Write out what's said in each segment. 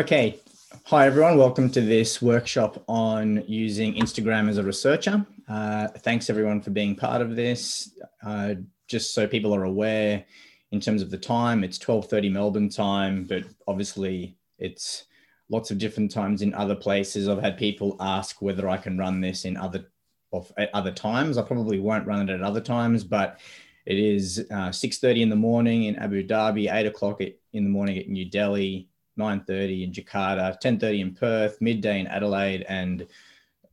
Okay. Hi, everyone. Welcome to this workshop on using Instagram as a researcher. Uh, thanks, everyone, for being part of this. Uh, just so people are aware, in terms of the time, it's 12.30 Melbourne time, but obviously it's lots of different times in other places. I've had people ask whether I can run this in other of at other times. I probably won't run it at other times, but it is uh, 6.30 in the morning in Abu Dhabi, 8 o'clock in the morning at New Delhi, 9.30 in Jakarta, 10.30 in Perth, midday in Adelaide, and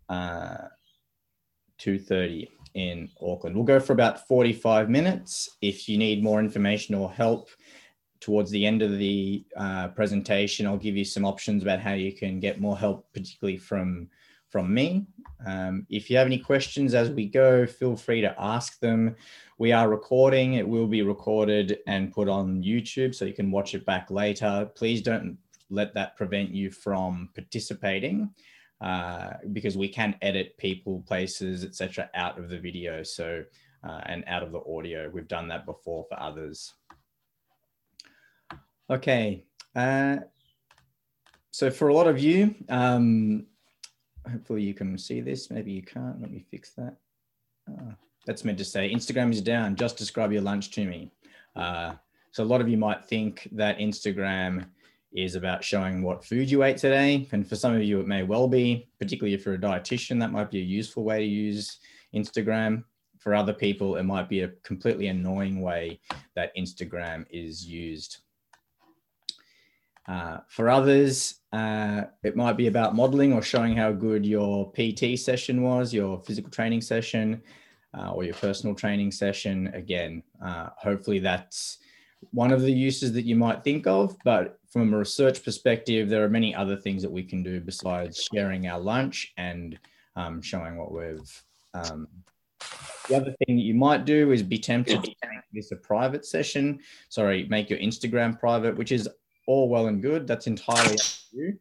uh, 2.30 in Auckland. We'll go for about 45 minutes. If you need more information or help towards the end of the uh, presentation, I'll give you some options about how you can get more help, particularly from, from me. Um, if you have any questions as we go, feel free to ask them. We are recording, it will be recorded and put on YouTube so you can watch it back later. Please don't let that prevent you from participating uh, because we can edit people, places, etc., out of the video. So uh, and out of the audio. We've done that before for others. Okay. Uh, so for a lot of you, um, hopefully you can see this. Maybe you can't. Let me fix that. Uh, that's meant to say Instagram is down. Just describe your lunch to me. Uh, so a lot of you might think that Instagram is about showing what food you ate today. And for some of you, it may well be, particularly if you're a dietitian, that might be a useful way to use Instagram. For other people, it might be a completely annoying way that Instagram is used. Uh, for others, uh, it might be about modeling or showing how good your PT session was, your physical training session, uh, or your personal training session. Again, uh, hopefully that's one of the uses that you might think of, but from a research perspective, there are many other things that we can do besides sharing our lunch and um, showing what we've. Um, the other thing that you might do is be tempted to make this a private session. Sorry, make your Instagram private, which is all well and good. That's entirely up to you.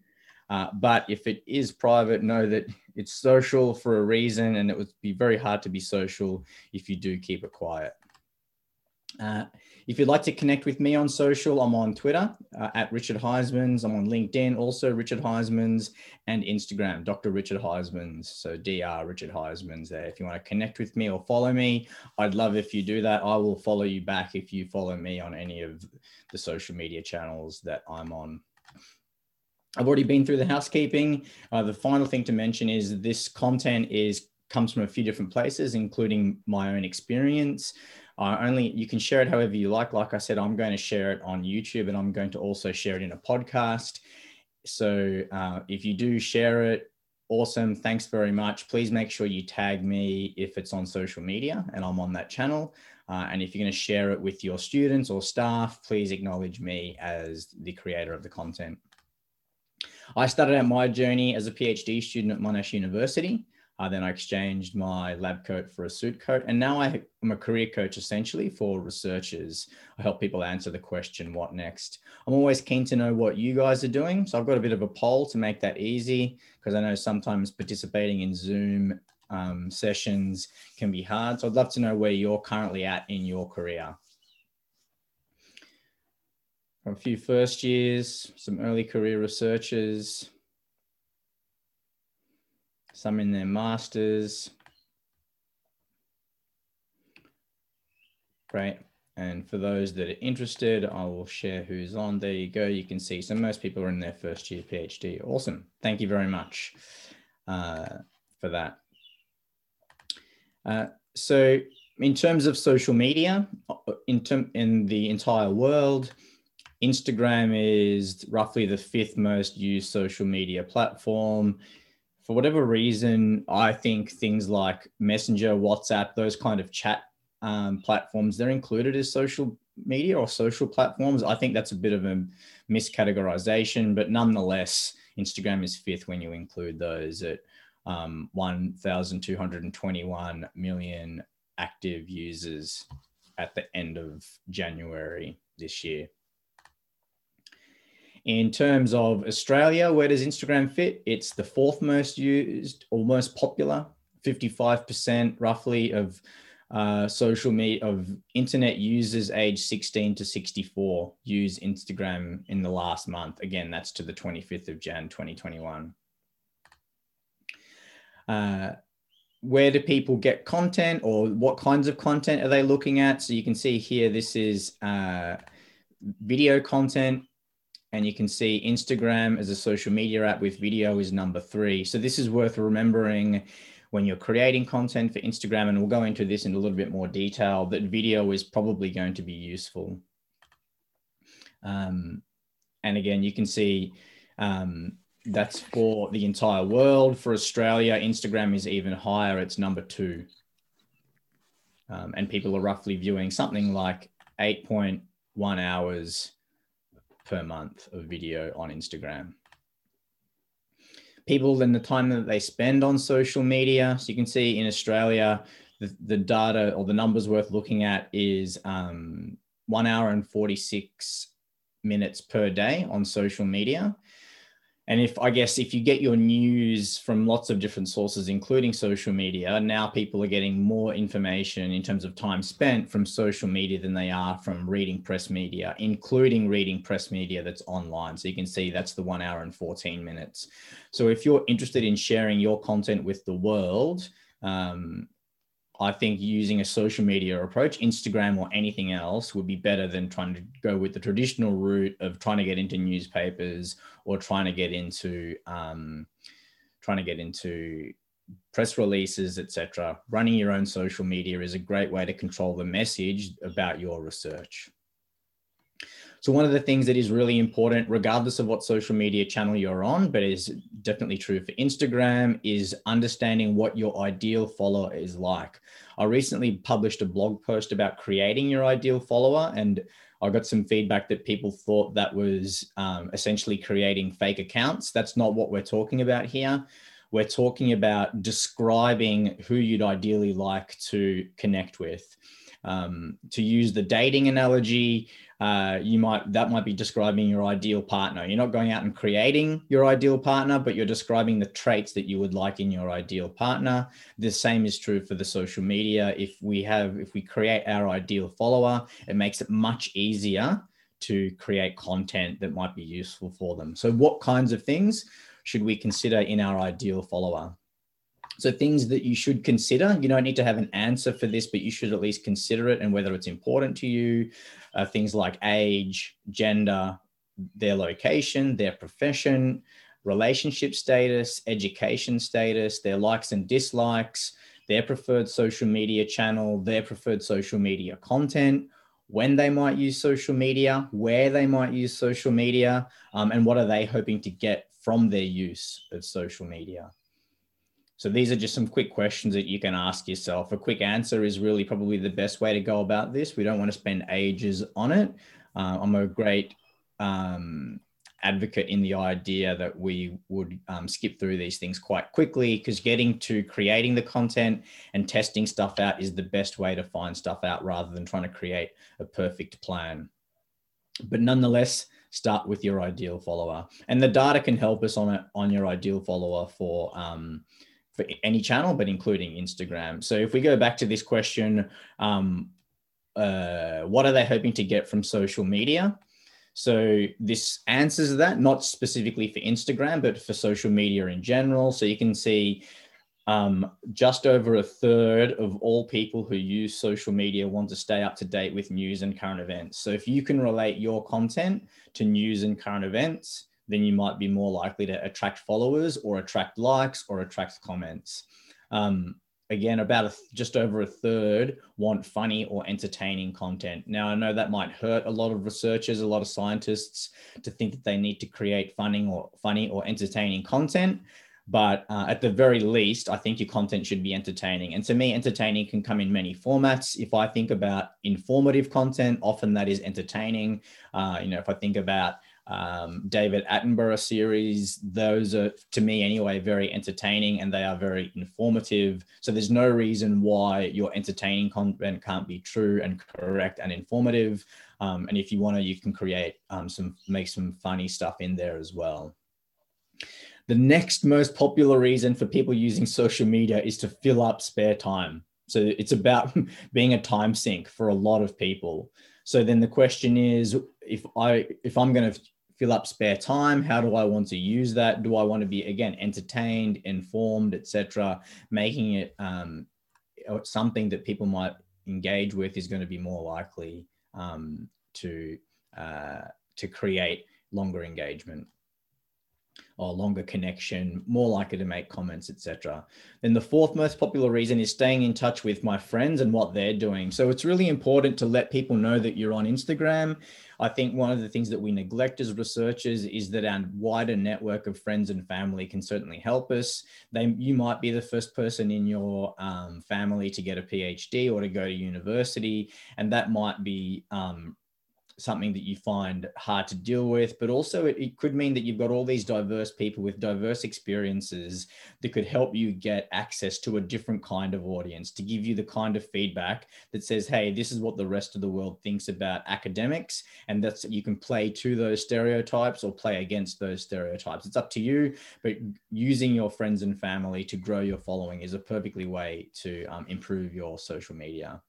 Uh, but if it is private, know that it's social for a reason, and it would be very hard to be social if you do keep it quiet. Uh, if you'd like to connect with me on social, I'm on Twitter uh, at Richard Huysmans. I'm on LinkedIn, also Richard Huysmans, and Instagram, Dr. Richard Huysmans. So Dr. Richard Huysmans there. If you want to connect with me or follow me, I'd love if you do that. I will follow you back if you follow me on any of the social media channels that I'm on. I've already been through the housekeeping. Uh, the final thing to mention is this content is comes from a few different places, including my own experience. Uh, only you can share it however you like. Like I said, I'm going to share it on YouTube and I'm going to also share it in a podcast. So uh, if you do share it, awesome. Thanks very much. Please make sure you tag me if it's on social media and I'm on that channel. Uh, and if you're going to share it with your students or staff, please acknowledge me as the creator of the content. I started out my journey as a PhD student at Monash University. Uh, then I exchanged my lab coat for a suit coat. And now I am a career coach essentially for researchers. I help people answer the question, what next? I'm always keen to know what you guys are doing. So I've got a bit of a poll to make that easy because I know sometimes participating in Zoom um, sessions can be hard. So I'd love to know where you're currently at in your career. A few first years, some early career researchers, some in their masters. Great. And for those that are interested, I will share who's on. There you go. You can see. So most people are in their first year PhD. Awesome. Thank you very much uh, for that. Uh, so in terms of social media, in, term, in the entire world, Instagram is roughly the fifth most used social media platform for whatever reason, I think things like Messenger, WhatsApp, those kind of chat um, platforms, they're included as social media or social platforms. I think that's a bit of a miscategorization, but nonetheless, Instagram is fifth when you include those um, 1,221 million active users at the end of January this year. In terms of Australia, where does Instagram fit? It's the fourth most used or most popular, 55% roughly of uh, social media of internet users age 16 to 64 use Instagram in the last month. Again, that's to the 25th of Jan 2021. Uh, where do people get content or what kinds of content are they looking at? So you can see here, this is uh, video content and you can see Instagram as a social media app with video is number three. So this is worth remembering when you're creating content for Instagram, and we'll go into this in a little bit more detail, that video is probably going to be useful. Um, and again, you can see um, that's for the entire world. For Australia, Instagram is even higher. It's number two. Um, and people are roughly viewing something like 8.1 hours per month of video on Instagram people and the time that they spend on social media. So you can see in Australia, the, the data or the numbers worth looking at is um, one hour and 46 minutes per day on social media and if i guess if you get your news from lots of different sources including social media now people are getting more information in terms of time spent from social media than they are from reading press media including reading press media that's online. So you can see that's the one hour and 14 minutes. So if you're interested in sharing your content with the world um, I think using a social media approach, Instagram or anything else, would be better than trying to go with the traditional route of trying to get into newspapers or trying to get into um, trying to get into press releases, etc. Running your own social media is a great way to control the message about your research. So one of the things that is really important, regardless of what social media channel you're on, but is definitely true for Instagram, is understanding what your ideal follower is like. I recently published a blog post about creating your ideal follower, and I got some feedback that people thought that was um, essentially creating fake accounts. That's not what we're talking about here. We're talking about describing who you'd ideally like to connect with. Um, to use the dating analogy, uh, you might that might be describing your ideal partner. You're not going out and creating your ideal partner, but you're describing the traits that you would like in your ideal partner. The same is true for the social media. If we have, if we create our ideal follower, it makes it much easier to create content that might be useful for them. So, what kinds of things should we consider in our ideal follower? So things that you should consider, you don't need to have an answer for this, but you should at least consider it and whether it's important to you. Uh, things like age, gender, their location, their profession, relationship status, education status, their likes and dislikes, their preferred social media channel, their preferred social media content, when they might use social media, where they might use social media, um, and what are they hoping to get from their use of social media. So these are just some quick questions that you can ask yourself. A quick answer is really probably the best way to go about this. We don't want to spend ages on it. Uh, I'm a great um, advocate in the idea that we would um, skip through these things quite quickly because getting to creating the content and testing stuff out is the best way to find stuff out rather than trying to create a perfect plan. But nonetheless, start with your ideal follower, and the data can help us on it on your ideal follower for um, for any channel, but including Instagram. So if we go back to this question, um, uh, what are they hoping to get from social media? So this answers that, not specifically for Instagram, but for social media in general. So you can see um, just over a third of all people who use social media want to stay up to date with news and current events. So if you can relate your content to news and current events, then you might be more likely to attract followers or attract likes or attract comments. Um, again, about a, just over a third want funny or entertaining content. Now, I know that might hurt a lot of researchers, a lot of scientists to think that they need to create funny or funny or entertaining content. But uh, at the very least, I think your content should be entertaining. And to me, entertaining can come in many formats. If I think about informative content, often that is entertaining. Uh, you know, if I think about um, David Attenborough series. Those are, to me anyway, very entertaining and they are very informative. So there's no reason why your entertaining content can't be true and correct and informative. Um, and if you want to, you can create um, some, make some funny stuff in there as well. The next most popular reason for people using social media is to fill up spare time. So it's about being a time sink for a lot of people. So then the question is, if I if I'm going to fill up spare time, how do I want to use that? Do I want to be again entertained, informed, etc., making it um, something that people might engage with is going to be more likely um, to uh, to create longer engagement or longer connection, more likely to make comments, etc. Then the fourth most popular reason is staying in touch with my friends and what they're doing. So it's really important to let people know that you're on Instagram. I think one of the things that we neglect as researchers is that our wider network of friends and family can certainly help us. They, you might be the first person in your um, family to get a PhD or to go to university, and that might be um, something that you find hard to deal with, but also it, it, could mean that you've got all these diverse people with diverse experiences that could help you get access to a different kind of audience to give you the kind of feedback that says, hey, this is what the rest of the world thinks about academics. And that's you can play to those stereotypes or play against those stereotypes. It's up to you, but using your friends and family to grow your following is a perfectly way to um, improve your social media.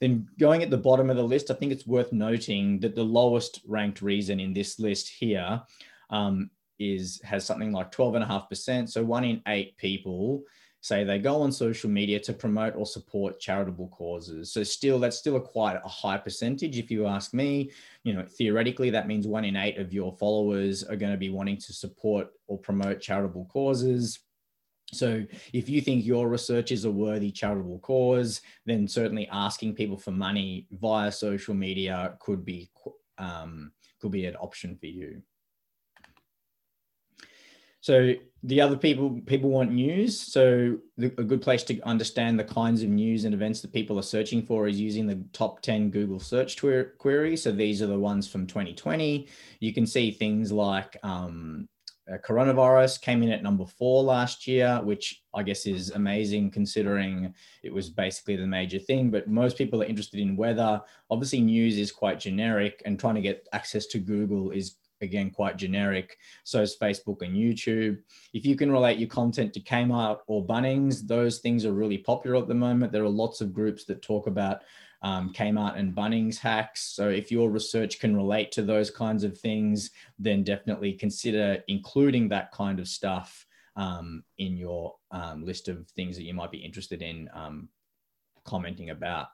Then going at the bottom of the list, I think it's worth noting that the lowest ranked reason in this list here um, is has something like 12.5%. So one in eight people say they go on social media to promote or support charitable causes. So still, that's still a quite a high percentage. If you ask me, you know, theoretically, that means one in eight of your followers are going to be wanting to support or promote charitable causes. So if you think your research is a worthy charitable cause, then certainly asking people for money via social media could be um, could be an option for you. So the other people people want news. So the, a good place to understand the kinds of news and events that people are searching for is using the top 10 Google search queries. So these are the ones from 2020. You can see things like um, uh, coronavirus came in at number four last year, which I guess is amazing considering it was basically the major thing. But most people are interested in weather. Obviously, news is quite generic, and trying to get access to Google is again quite generic. So is Facebook and YouTube. If you can relate your content to Kmart or Bunnings, those things are really popular at the moment. There are lots of groups that talk about um, Kmart and Bunnings hacks. So if your research can relate to those kinds of things, then definitely consider including that kind of stuff um, in your um, list of things that you might be interested in um, commenting about.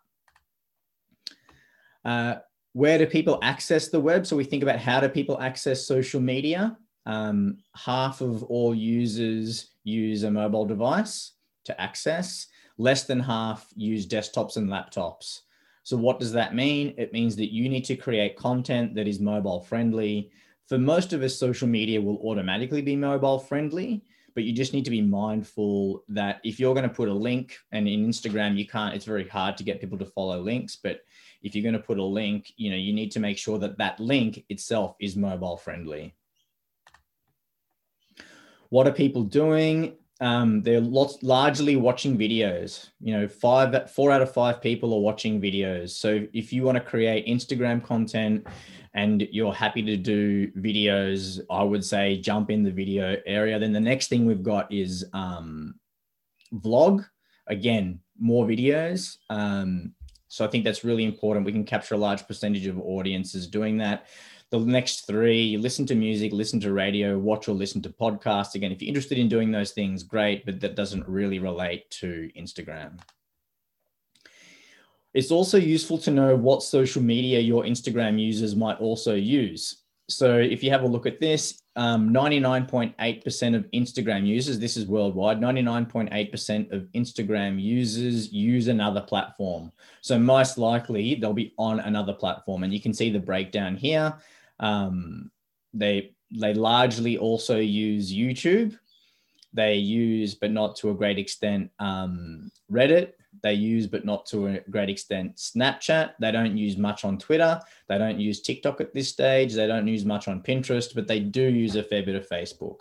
Uh, where do people access the web? So we think about how do people access social media? Um, half of all users use a mobile device to access. Less than half use desktops and laptops. So, what does that mean? It means that you need to create content that is mobile friendly. For most of us, social media will automatically be mobile friendly, but you just need to be mindful that if you're going to put a link, and in Instagram, you can't, it's very hard to get people to follow links, but if you're going to put a link, you know, you need to make sure that that link itself is mobile friendly. What are people doing? Um, they're lots, largely watching videos. You know, five, four out of five people are watching videos. So if you want to create Instagram content and you're happy to do videos, I would say jump in the video area. Then the next thing we've got is um, vlog. Again, more videos. Um, so I think that's really important. We can capture a large percentage of audiences doing that the next three listen to music listen to radio watch or listen to podcasts. Again if you're interested in doing those things great but that doesn't really relate to instagram. It's also useful to know what social media your instagram users might also use. So if you have a look at this 99.8% um, of instagram users this is worldwide 99.8% of instagram users use another platform. So most likely they'll be on another platform. And you can see the breakdown here um, they they largely also use YouTube. They use, but not to a great extent, um, Reddit. They use, but not to a great extent, Snapchat. They don't use much on Twitter. They don't use TikTok at this stage. They don't use much on Pinterest, but they do use a fair bit of Facebook.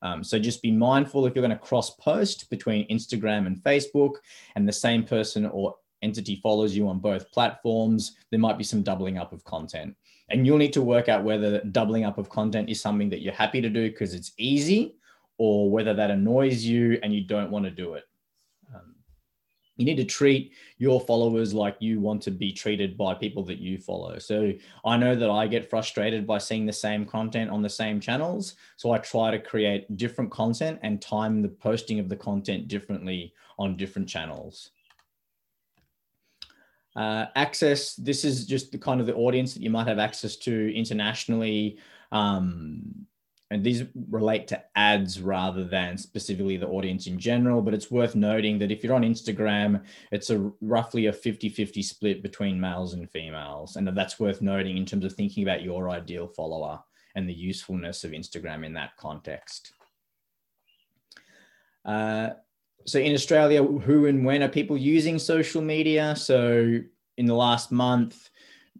Um, so just be mindful if you're going to cross post between Instagram and Facebook and the same person or entity follows you on both platforms, there might be some doubling up of content. And you'll need to work out whether doubling up of content is something that you're happy to do because it's easy or whether that annoys you and you don't want to do it. Um, you need to treat your followers like you want to be treated by people that you follow. So I know that I get frustrated by seeing the same content on the same channels. So I try to create different content and time the posting of the content differently on different channels. Uh, access, this is just the kind of the audience that you might have access to internationally. Um, and these relate to ads rather than specifically the audience in general but it's worth noting that if you're on instagram it's a roughly a 50-50 split between males and females and that's worth noting in terms of thinking about your ideal follower and the usefulness of instagram in that context uh, so in australia who and when are people using social media so in the last month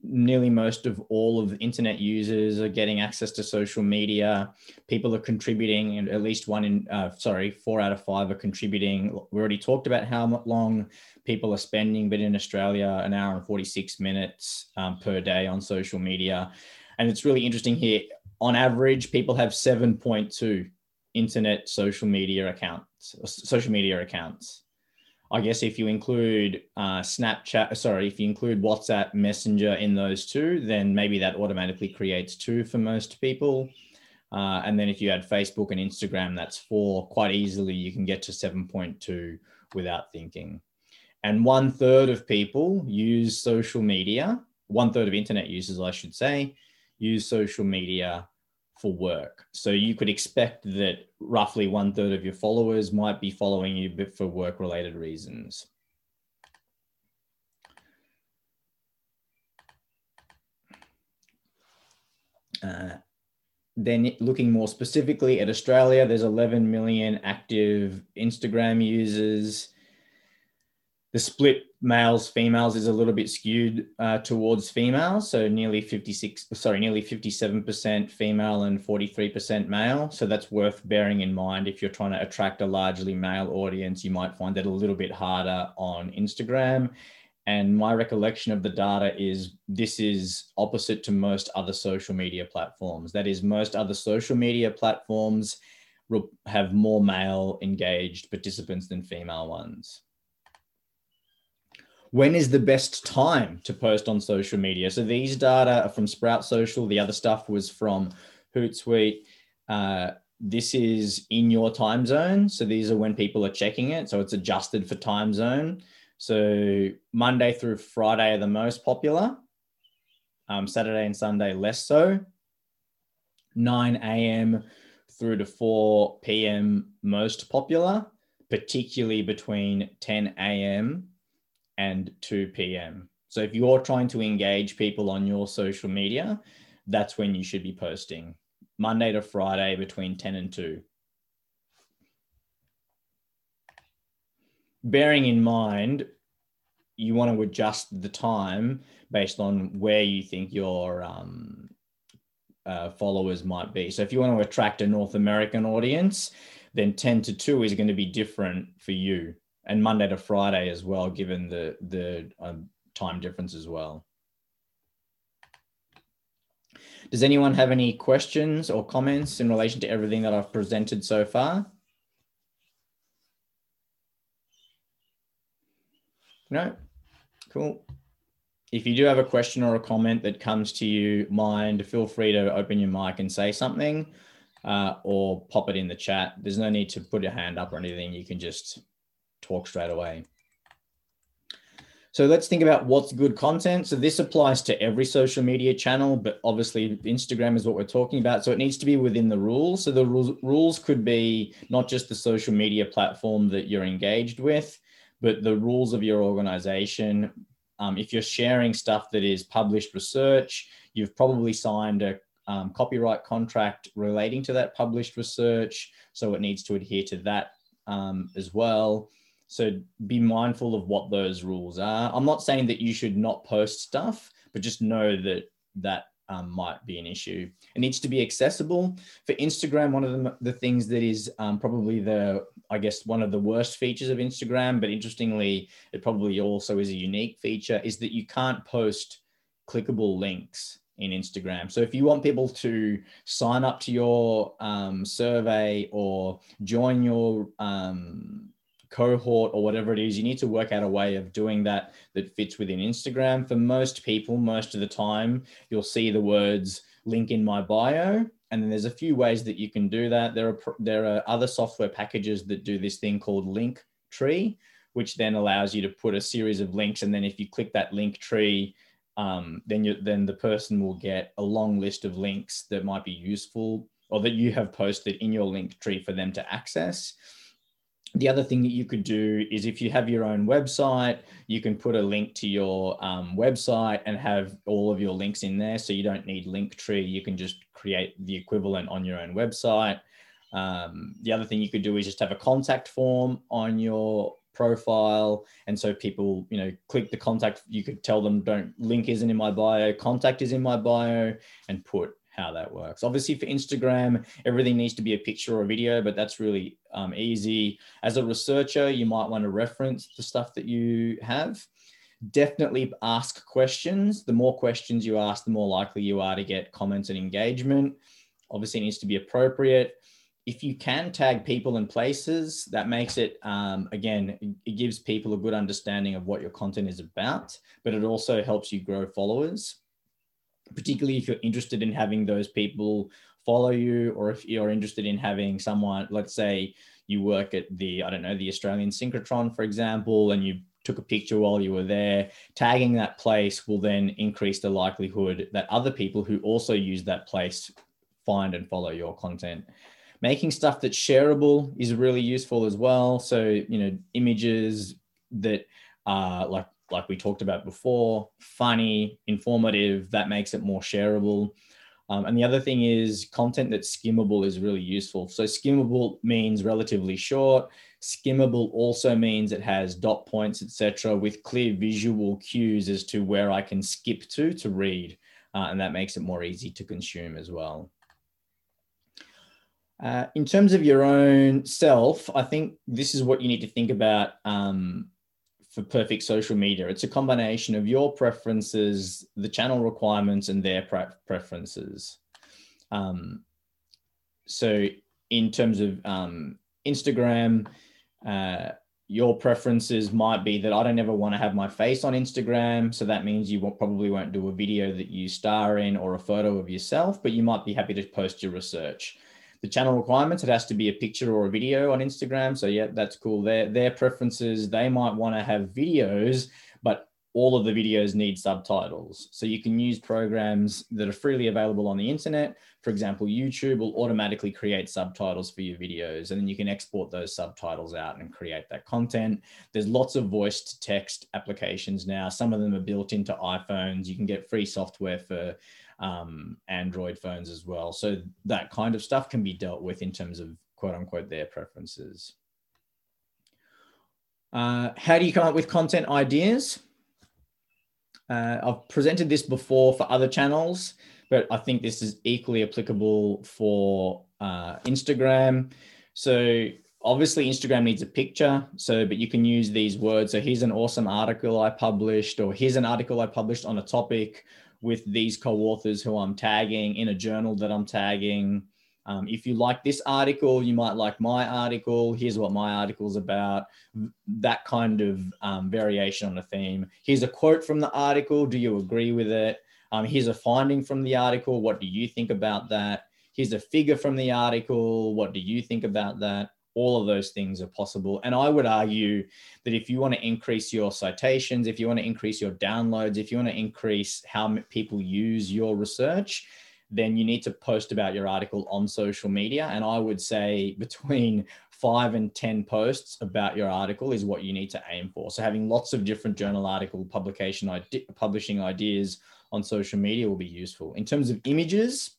nearly most of all of internet users are getting access to social media. People are contributing, and at least one in, uh, sorry, four out of five are contributing. We already talked about how long people are spending, but in Australia, an hour and 46 minutes um, per day on social media. And it's really interesting here. On average, people have 7.2 internet social media accounts, social media accounts. I guess if you include uh, Snapchat, sorry, if you include WhatsApp Messenger in those two, then maybe that automatically creates two for most people. Uh, and then if you add Facebook and Instagram, that's four. Quite easily, you can get to 7.2 without thinking. And one third of people use social media, one third of internet users, I should say, use social media for work. So you could expect that roughly one third of your followers might be following you for work related reasons. Uh, then looking more specifically at Australia, there's 11 million active Instagram users the split males females is a little bit skewed uh, towards females. So nearly 56 sorry nearly 57% female and 43% male. So that's worth bearing in mind. If you're trying to attract a largely male audience you might find that a little bit harder on instagram. And my recollection of the data is this is opposite to most other social media platforms. That is most other social media platforms have more male engaged participants than female ones when is the best time to post on social media? So these data are from Sprout Social. The other stuff was from Hootsuite. Uh, this is in your time zone. So these are when people are checking it. So it's adjusted for time zone. So Monday through Friday are the most popular. Um, Saturday and Sunday less so. 9 a.m. through to 4 p.m. most popular, particularly between 10 a.m and 2 p.m. So if you're trying to engage people on your social media, that's when you should be posting Monday to Friday between 10 and 2. Bearing in mind, you want to adjust the time based on where you think your um, uh, followers might be. So if you want to attract a North American audience, then 10 to 2 is going to be different for you and Monday to Friday as well, given the the um, time difference as well. Does anyone have any questions or comments in relation to everything that I've presented so far? No? Cool. If you do have a question or a comment that comes to you mind, feel free to open your mic and say something uh, or pop it in the chat. There's no need to put your hand up or anything. You can just talk straight away. So let's think about what's good content. So this applies to every social media channel, but obviously Instagram is what we're talking about. So it needs to be within the rules. So the rules, could be not just the social media platform that you're engaged with, but the rules of your organization. Um, if you're sharing stuff that is published research, you've probably signed a um, copyright contract relating to that published research. So it needs to adhere to that um, as well. So be mindful of what those rules are. I'm not saying that you should not post stuff, but just know that that um, might be an issue. It needs to be accessible. For Instagram, one of the, the things that is um, probably the, I guess, one of the worst features of Instagram, but interestingly, it probably also is a unique feature, is that you can't post clickable links in Instagram. So if you want people to sign up to your um, survey or join your um, cohort or whatever it is, you need to work out a way of doing that that fits within Instagram. For most people, most of the time, you'll see the words link in my bio. And then there's a few ways that you can do that. There are there are other software packages that do this thing called Link Tree, which then allows you to put a series of links. And then if you click that link tree, um, then you then the person will get a long list of links that might be useful or that you have posted in your link tree for them to access the other thing that you could do is if you have your own website, you can put a link to your um, website and have all of your links in there. So you don't need Linktree. You can just create the equivalent on your own website. Um, the other thing you could do is just have a contact form on your profile. And so people, you know, click the contact, you could tell them, don't link isn't in my bio, contact is in my bio, and put how that works. Obviously, for Instagram, everything needs to be a picture or a video, but that's really um, easy. As a researcher, you might want to reference the stuff that you have. Definitely ask questions. The more questions you ask, the more likely you are to get comments and engagement. Obviously, it needs to be appropriate. If you can tag people and places, that makes it, um, again, it gives people a good understanding of what your content is about, but it also helps you grow followers particularly if you're interested in having those people follow you or if you're interested in having someone let's say you work at the i don't know the australian synchrotron for example and you took a picture while you were there tagging that place will then increase the likelihood that other people who also use that place find and follow your content. Making stuff that's shareable is really useful as well. So you know images that are like like we talked about before, funny, informative, that makes it more shareable. Um, and the other thing is content that's skimmable is really useful. So skimmable means relatively short. Skimmable also means it has dot points, etc., with clear visual cues as to where I can skip to to read, uh, and that makes it more easy to consume as well. Uh, in terms of your own self, I think this is what you need to think about um, for perfect social media. It's a combination of your preferences, the channel requirements, and their pre- preferences. Um, so, in terms of um, Instagram, uh, your preferences might be that I don't ever want to have my face on Instagram. So that means you won't, probably won't do a video that you star in or a photo of yourself, but you might be happy to post your research the channel requirements, it has to be a picture or a video on Instagram. So yeah, that's cool. Their their preferences, they might want to have videos, but all of the videos need subtitles. So you can use programs that are freely available on the internet. For example, YouTube will automatically create subtitles for your videos, and then you can export those subtitles out and create that content. There's lots of voice to text applications now. Some of them are built into iPhones. You can get free software for um, Android phones as well. So that kind of stuff can be dealt with in terms of quote unquote their preferences. Uh, how do you come up with content ideas? Uh, I've presented this before for other channels, but I think this is equally applicable for uh, Instagram. So obviously Instagram needs a picture. So, but you can use these words. So here's an awesome article I published, or here's an article I published on a topic, with these co-authors who I'm tagging in a journal that I'm tagging. Um, if you like this article, you might like my article. Here's what my article's about. That kind of um, variation on a theme. Here's a quote from the article. Do you agree with it? Um, here's a finding from the article. What do you think about that? Here's a figure from the article. What do you think about that? All of those things are possible. And I would argue that if you want to increase your citations, if you want to increase your downloads, if you want to increase how people use your research, then you need to post about your article on social media. And I would say between five and 10 posts about your article is what you need to aim for. So having lots of different journal article publication, publishing ideas on social media will be useful. In terms of images,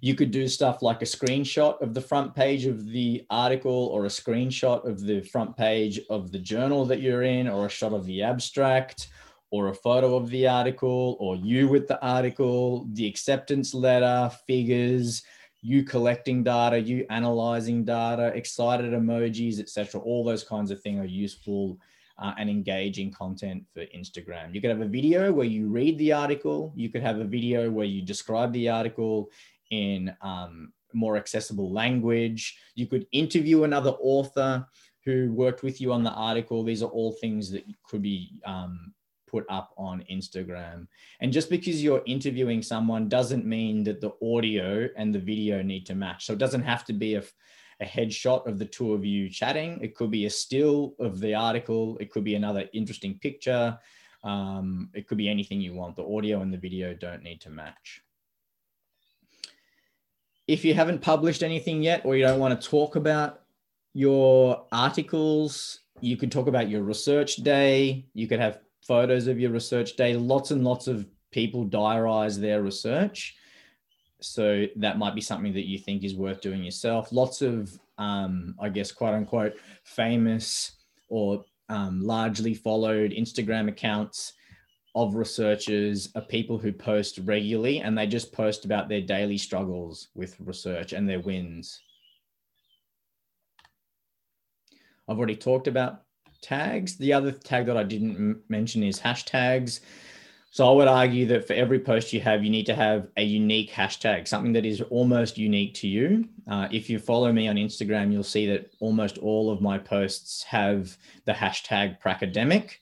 you could do stuff like a screenshot of the front page of the article or a screenshot of the front page of the journal that you're in or a shot of the abstract or a photo of the article or you with the article, the acceptance letter, figures, you collecting data, you analyzing data, excited emojis, etc. All those kinds of things are useful uh, and engaging content for Instagram. You could have a video where you read the article. You could have a video where you describe the article in um, more accessible language. You could interview another author who worked with you on the article. These are all things that could be um, put up on Instagram. And just because you're interviewing someone doesn't mean that the audio and the video need to match. So it doesn't have to be a, a headshot of the two of you chatting. It could be a still of the article. It could be another interesting picture. Um, it could be anything you want. The audio and the video don't need to match. If you haven't published anything yet, or you don't want to talk about your articles, you could talk about your research day. You could have photos of your research day. Lots and lots of people diarize their research. So that might be something that you think is worth doing yourself. Lots of, um, I guess, quote unquote, famous or um, largely followed Instagram accounts of researchers are people who post regularly and they just post about their daily struggles with research and their wins. I've already talked about tags. The other tag that I didn't mention is hashtags. So I would argue that for every post you have, you need to have a unique hashtag, something that is almost unique to you. Uh, if you follow me on Instagram, you'll see that almost all of my posts have the hashtag Pracademic.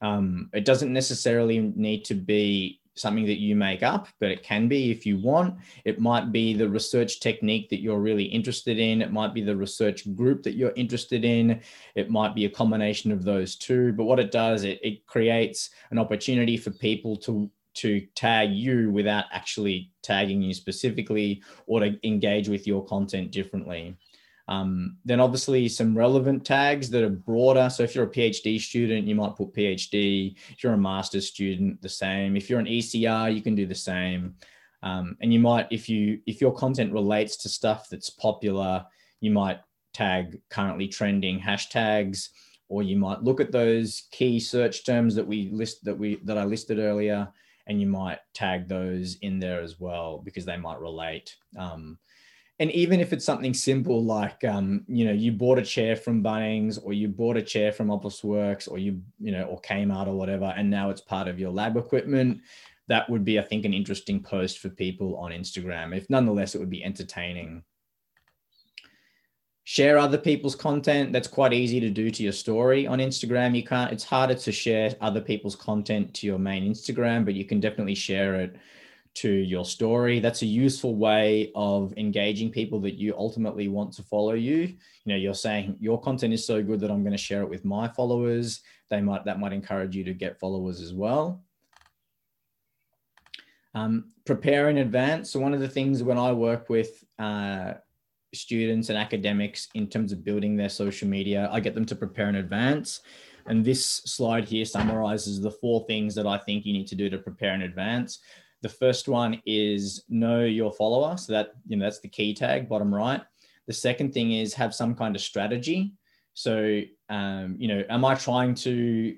Um, it doesn't necessarily need to be something that you make up, but it can be if you want. It might be the research technique that you're really interested in. It might be the research group that you're interested in. It might be a combination of those two. But what it does, it, it creates an opportunity for people to to tag you without actually tagging you specifically or to engage with your content differently. Um, then obviously some relevant tags that are broader. So if you're a PhD student, you might put PhD. If you're a master's student, the same. If you're an ECR, you can do the same. Um, and you might, if you if your content relates to stuff that's popular, you might tag currently trending hashtags, or you might look at those key search terms that we list that we that I listed earlier, and you might tag those in there as well because they might relate. Um, and even if it's something simple like um, you know you bought a chair from Bunnings or you bought a chair from Officeworks or you you know or Kmart or whatever, and now it's part of your lab equipment, that would be I think an interesting post for people on Instagram. If nonetheless it would be entertaining. Share other people's content. That's quite easy to do to your story on Instagram. You can't. It's harder to share other people's content to your main Instagram, but you can definitely share it to your story. That's a useful way of engaging people that you ultimately want to follow you. You know, you're saying your content is so good that I'm going to share it with my followers. They might that might encourage you to get followers as well. Um, prepare in advance. So one of the things when I work with uh, students and academics in terms of building their social media, I get them to prepare in advance. And this slide here summarizes the four things that I think you need to do to prepare in advance. The first one is know your follower. So that, you know, that's the key tag, bottom right. The second thing is have some kind of strategy. So, um, you know, am I trying to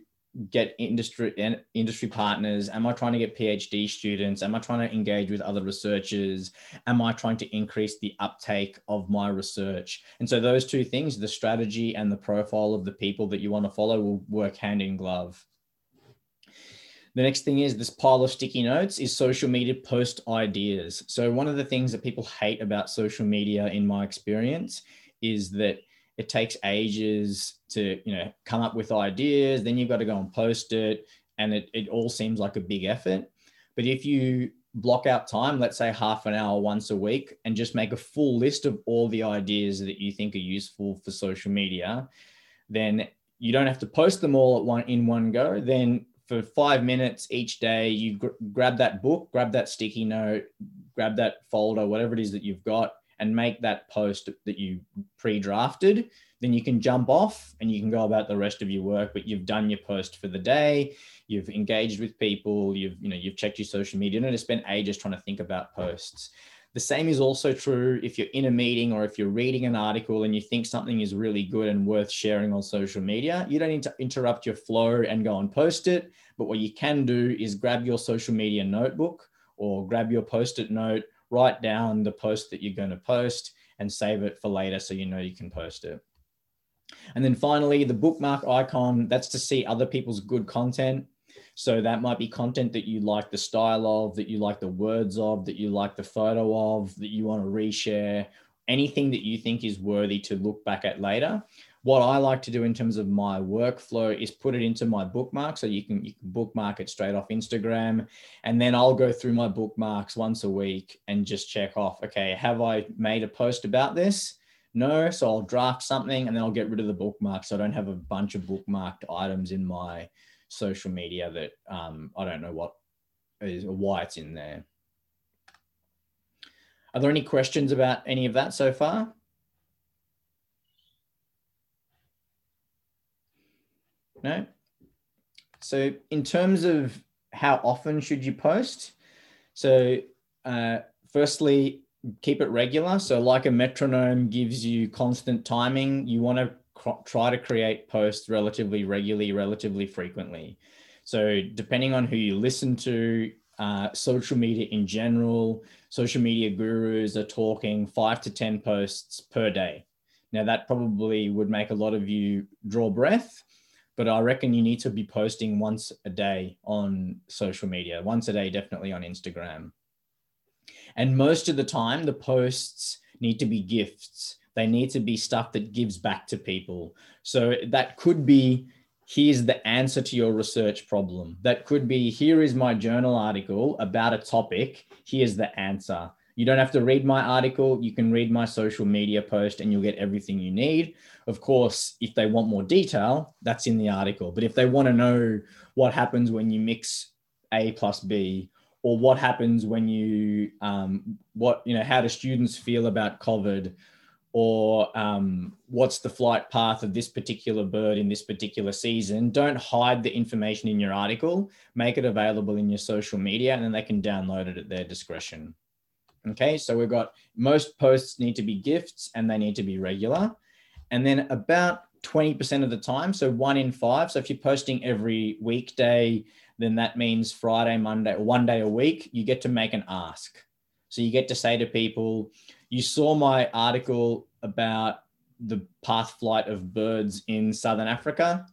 get industry industry partners? Am I trying to get PhD students? Am I trying to engage with other researchers? Am I trying to increase the uptake of my research? And so those two things, the strategy and the profile of the people that you want to follow will work hand in glove. The next thing is this pile of sticky notes is social media post ideas. So one of the things that people hate about social media in my experience is that it takes ages to, you know, come up with ideas, then you've got to go and post it and it, it all seems like a big effort. But if you block out time, let's say half an hour once a week, and just make a full list of all the ideas that you think are useful for social media, then you don't have to post them all at one in one go. Then for five minutes each day, you gr- grab that book, grab that sticky note, grab that folder, whatever it is that you've got, and make that post that you pre drafted. Then you can jump off and you can go about the rest of your work, but you've done your post for the day. You've engaged with people. You've, you know, you've checked your social media. You don't have to ages trying to think about posts. The same is also true if you're in a meeting or if you're reading an article and you think something is really good and worth sharing on social media. You don't need to interrupt your flow and go and post it. But what you can do is grab your social media notebook or grab your post it note, write down the post that you're going to post and save it for later so you know you can post it. And then finally, the bookmark icon, that's to see other people's good content. So that might be content that you like the style of, that you like the words of, that you like the photo of, that you want to reshare, anything that you think is worthy to look back at later. what I like to do in terms of my workflow is put it into my bookmark. So you can, you can bookmark it straight off Instagram. And then I'll go through my bookmarks once a week and just check off, okay, have I made a post about this? No. So I'll draft something and then I'll get rid of the bookmark. So I don't have a bunch of bookmarked items in my social media that um, I don't know what is or why it's in there. Are there any questions about any of that so far? No. So in terms of how often should you post? So uh, firstly, keep it regular. So like a metronome gives you constant timing, you want to try to create posts relatively regularly, relatively frequently. So depending on who you listen to, uh, social media in general, social media gurus are talking five to 10 posts per day. Now that probably would make a lot of you draw breath but I reckon you need to be posting once a day on social media, once a day, definitely on Instagram. And most of the time, the posts need to be gifts. They need to be stuff that gives back to people. So that could be here's the answer to your research problem. That could be here is my journal article about a topic. Here's the answer. You don't have to read my article. You can read my social media post and you'll get everything you need. Of course, if they want more detail, that's in the article. But if they want to know what happens when you mix A plus B, or what happens when you, um, what, you know, how do students feel about COVID, or um, what's the flight path of this particular bird in this particular season, don't hide the information in your article. Make it available in your social media, and then they can download it at their discretion. Okay, so we've got most posts need to be gifts and they need to be regular. And then about 20% of the time, so one in five. So if you're posting every weekday, then that means Friday, Monday, one day a week, you get to make an ask. So you get to say to people, you saw my article about the path flight of birds in Southern Africa.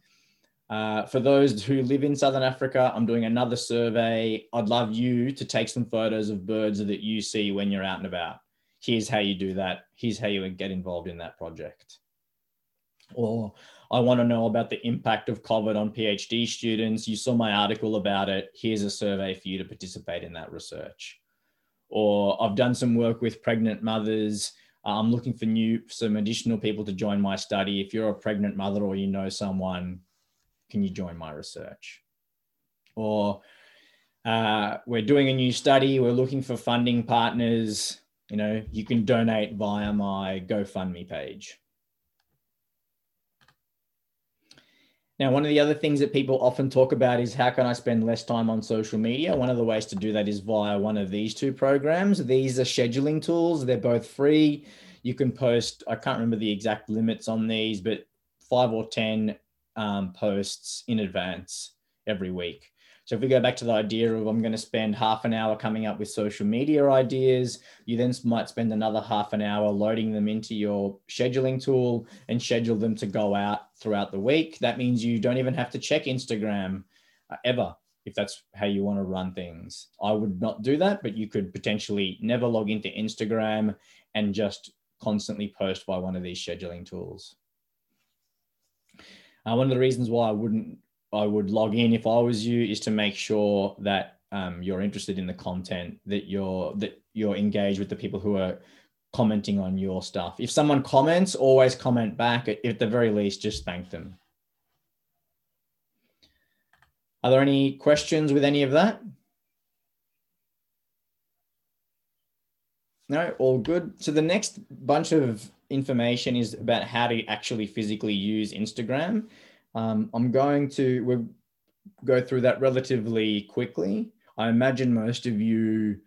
Uh, for those who live in Southern Africa, I'm doing another survey. I'd love you to take some photos of birds that you see when you're out and about. Here's how you do that. Here's how you get involved in that project. Or I want to know about the impact of COVID on PhD students. You saw my article about it. Here's a survey for you to participate in that research. Or I've done some work with pregnant mothers. I'm looking for new, some additional people to join my study. If you're a pregnant mother or you know someone, can you join my research? Or uh, we're doing a new study, we're looking for funding partners. You know, you can donate via my GoFundMe page. Now, one of the other things that people often talk about is how can I spend less time on social media? One of the ways to do that is via one of these two programs. These are scheduling tools, they're both free. You can post, I can't remember the exact limits on these, but five or 10 um, posts in advance every week. So if we go back to the idea of I'm going to spend half an hour coming up with social media ideas, you then might spend another half an hour loading them into your scheduling tool and schedule them to go out throughout the week. That means you don't even have to check Instagram uh, ever if that's how you want to run things. I would not do that, but you could potentially never log into Instagram and just constantly post by one of these scheduling tools. Uh, one of the reasons why I wouldn't, I would log in if I was you, is to make sure that um, you're interested in the content, that you're that you're engaged with the people who are commenting on your stuff. If someone comments, always comment back. At, the very least, just thank them. Are there any questions with any of that? No, all good. So the next bunch of information is about how to actually physically use Instagram. Um, I'm going to we'll go through that relatively quickly. I imagine most of you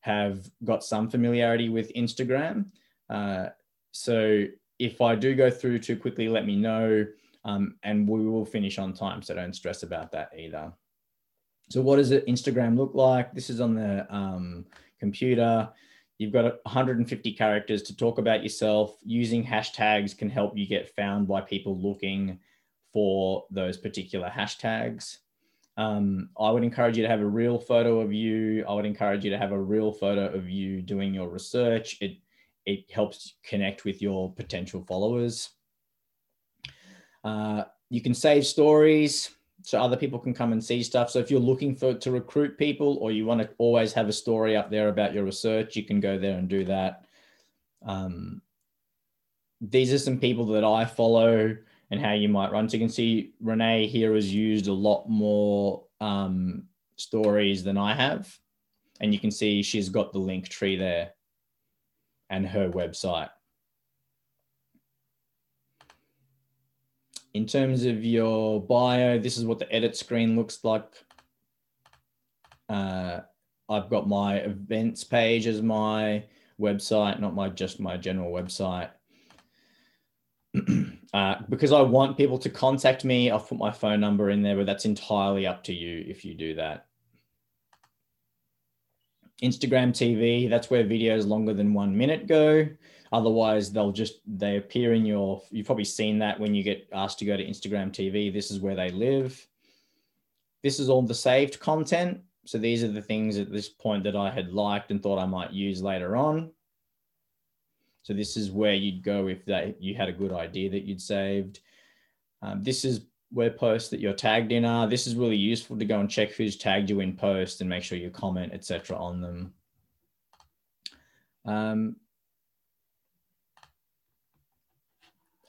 have got some familiarity with Instagram. Uh, so if I do go through too quickly, let me know um, and we will finish on time. So don't stress about that either. So what does Instagram look like? This is on the um, computer. You've got 150 characters to talk about yourself. Using hashtags can help you get found by people looking for those particular hashtags. Um, I would encourage you to have a real photo of you. I would encourage you to have a real photo of you doing your research. It, it helps connect with your potential followers. Uh, you can save stories so other people can come and see stuff. So if you're looking for to recruit people or you want to always have a story up there about your research, you can go there and do that. Um, these are some people that I follow and how you might run. So you can see Renee here has used a lot more um, stories than I have. And you can see she's got the Linktree there and her website. In terms of your bio, this is what the edit screen looks like. Uh, I've got my events page as my website, not my just my general website. uh, because I want people to contact me, I've put my phone number in there, but that's entirely up to you if you do that. Instagram TV, that's where videos longer than one minute go. Otherwise, they'll just they appear in your. You've probably seen that when you get asked to go to Instagram TV. This is where they live. This is all the saved content. So these are the things at this point that I had liked and thought I might use later on. So this is where you'd go if you had a good idea that you'd saved. Um, this is where posts that you're tagged in are. This is really useful to go and check who's tagged you in post and make sure you comment, etc. on them. Um,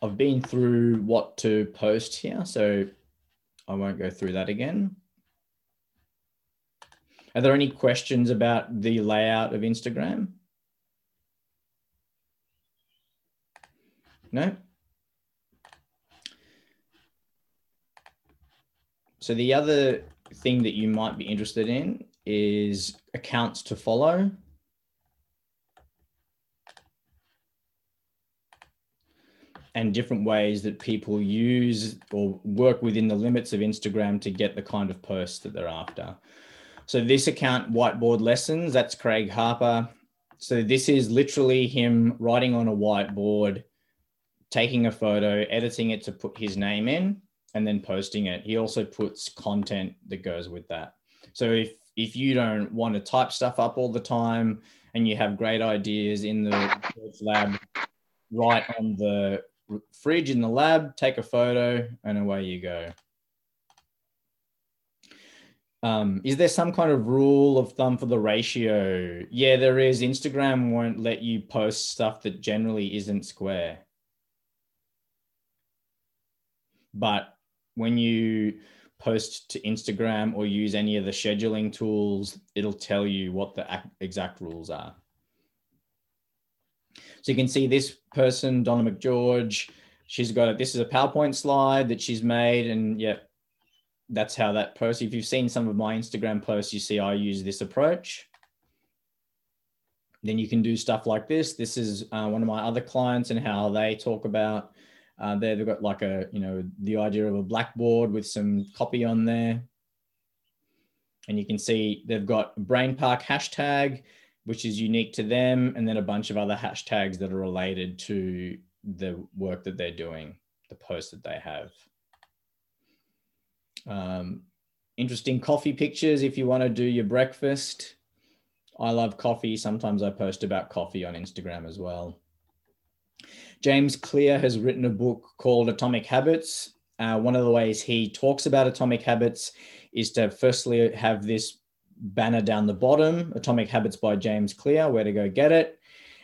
I've been through what to post here, so I won't go through that again. Are there any questions about the layout of Instagram? No? So the other thing that you might be interested in is accounts to follow. and different ways that people use or work within the limits of Instagram to get the kind of posts that they're after. So this account, Whiteboard Lessons, that's Craig Harper. So this is literally him writing on a whiteboard, taking a photo, editing it to put his name in, and then posting it. He also puts content that goes with that. So if if you don't want to type stuff up all the time and you have great ideas in the lab, write on the fridge in the lab, take a photo, and away you go. Um, is there some kind of rule of thumb for the ratio? Yeah, there is. Instagram won't let you post stuff that generally isn't square. But when you post to Instagram or use any of the scheduling tools, it'll tell you what the exact rules are. So you can see this person, Donna McGeorge, she's got it. This is a PowerPoint slide that she's made. And yeah, that's how that post. If you've seen some of my Instagram posts, you see I use this approach. Then you can do stuff like this. This is uh, one of my other clients and how they talk about uh, there. They've got like a, you know, the idea of a blackboard with some copy on there. And you can see they've got Brain Park hashtag which is unique to them, and then a bunch of other hashtags that are related to the work that they're doing, the posts that they have. Um, interesting coffee pictures if you want to do your breakfast. I love coffee. Sometimes I post about coffee on Instagram as well. James Clear has written a book called Atomic Habits. Uh, one of the ways he talks about atomic habits is to firstly have this banner down the bottom, Atomic Habits by James Clear, where to go get it.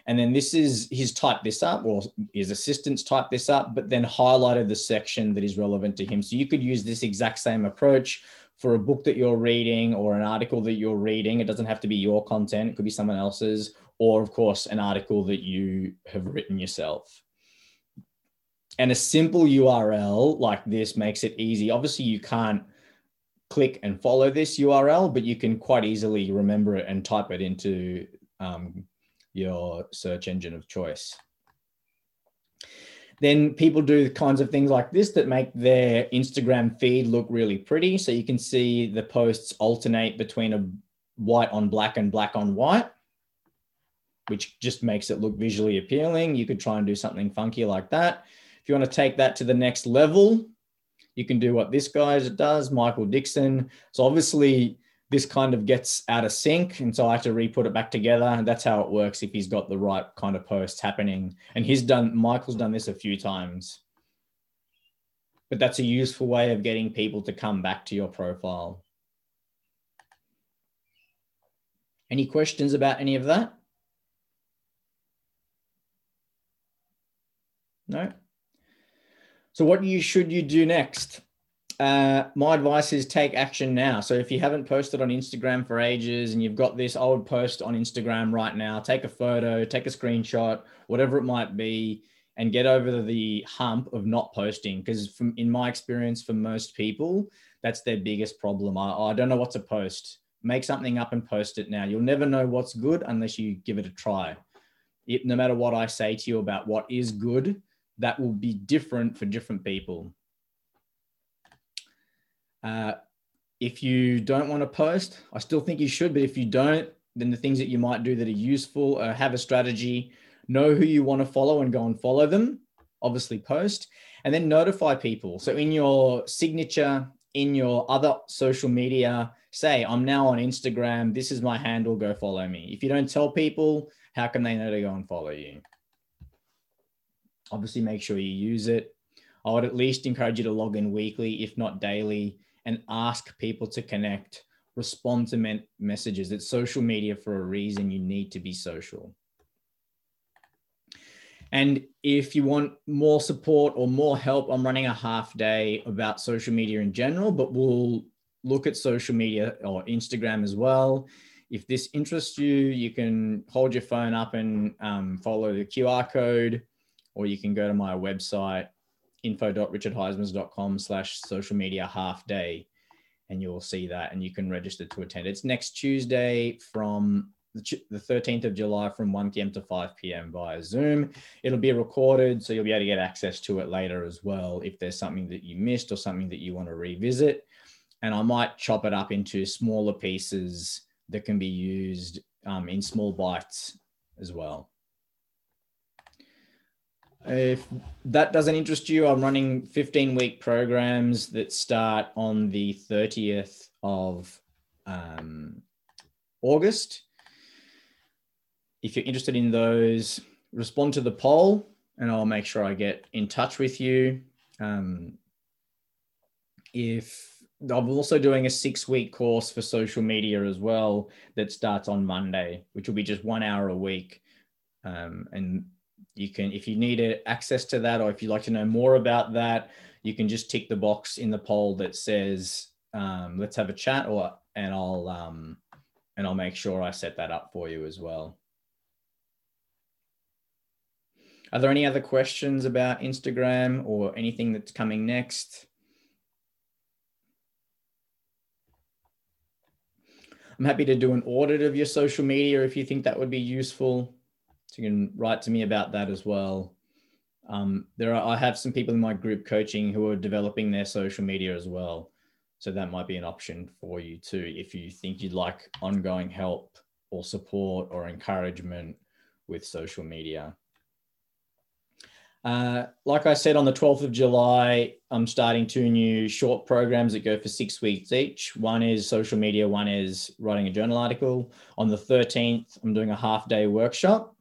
And then this is, he's typed this up, or his assistants typed this up, but then highlighted the section that is relevant to him. So you could use this exact same approach for a book that you're reading or an article that you're reading. It doesn't have to be your content, it could be someone else's, or of course, an article that you have written yourself. And a simple URL like this makes it easy. Obviously, you can't click and follow this URL, but you can quite easily remember it and type it into um, your search engine of choice. Then people do kinds of things like this that make their Instagram feed look really pretty. So you can see the posts alternate between a white on black and black on white, which just makes it look visually appealing. You could try and do something funky like that. If you want to take that to the next level, you can do what this guy does, Michael Dixon. So obviously this kind of gets out of sync. And so I have to re-put it back together. And that's how it works if he's got the right kind of posts happening. And he's done, Michael's done this a few times. but that's a useful way of getting people to come back to your profile. Any questions about any of that? No. So what you should you do next? Uh, my advice is take action now. So if you haven't posted on Instagram for ages and you've got this old post on Instagram right now, take a photo, take a screenshot, whatever it might be, and get over the hump of not posting. Because in my experience, for most people, that's their biggest problem. I, I don't know what to post. Make something up and post it now. You'll never know what's good unless you give it a try. It, no matter what I say to you about what is good, that will be different for different people. Uh, if you don't want to post, I still think you should, but if you don't, then the things that you might do that are useful, uh, have a strategy, know who you want to follow and go and follow them, obviously post, and then notify people. So in your signature, in your other social media, say, I'm now on Instagram, this is my handle, go follow me. If you don't tell people, how can they know to go and follow you? Obviously, make sure you use it. I would at least encourage you to log in weekly, if not daily, and ask people to connect, respond to men- messages. It's social media for a reason. You need to be social. And if you want more support or more help, I'm running a half day about social media in general, but we'll look at social media or Instagram as well. If this interests you, you can hold your phone up and um, follow the QR code, or you can go to my website, info.richardhuysmans.com slash social media half day and you'll see that and you can register to attend. It's next Tuesday from the 13th of July from 1 p.m. to 5 p.m. via Zoom. It'll be recorded, so you'll be able to get access to it later as well if there's something that you missed or something that you want to revisit. And I might chop it up into smaller pieces that can be used um, in small bites as well. If that doesn't interest you, I'm running 15 week programs that start on the 30th of um, August. If you're interested in those, respond to the poll and I'll make sure I get in touch with you. Um, if I'm also doing a six week course for social media as well that starts on Monday, which will be just one hour a week. Um, and you can if you need access to that or if you'd like to know more about that you can just tick the box in the poll that says um, let's have a chat or and i'll um, and i'll make sure i set that up for you as well. Are there any other questions about instagram or anything that's coming next? I'm happy to do an audit of your social media if you think that would be useful you can write to me about that as well. Um, there are, I have some people in my group coaching who are developing their social media as well. So that might be an option for you too, if you think you'd like ongoing help or support or encouragement with social media. Uh, like I said, on the 12th of July, I'm starting two new short programs that go for six weeks each. One is social media, one is writing a journal article. On the 13th, I'm doing a half day workshop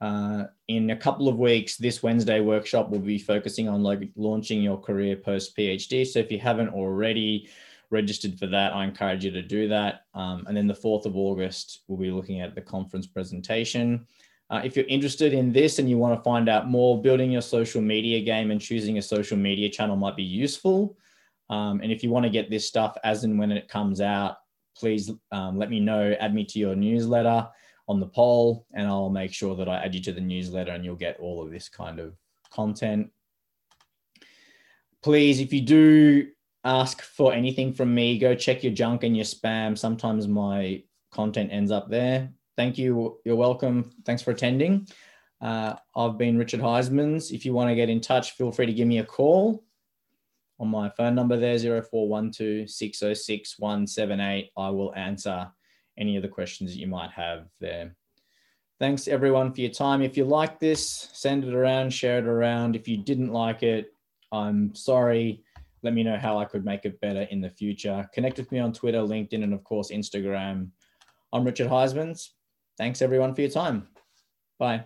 uh, in a couple of weeks, this Wednesday workshop will be focusing on like launching your career post PhD. So if you haven't already registered for that, I encourage you to do that. Um, and then the 4th of August, we'll be looking at the conference presentation. Uh, if you're interested in this and you want to find out more, building your social media game and choosing a social media channel might be useful. Um, and if you want to get this stuff as and when it comes out, please um, let me know, add me to your newsletter on the poll and I'll make sure that I add you to the newsletter and you'll get all of this kind of content. Please, if you do ask for anything from me, go check your junk and your spam. Sometimes my content ends up there. Thank you. You're welcome. Thanks for attending. Uh, I've been Richard Huysmans. If you want to get in touch, feel free to give me a call on my phone number there, 0412 606 178. I will answer any of the questions that you might have there. Thanks everyone for your time. If you like this, send it around, share it around. If you didn't like it, I'm sorry. Let me know how I could make it better in the future. Connect with me on Twitter, LinkedIn, and of course, Instagram. I'm Richard Huysmans. Thanks everyone for your time. Bye.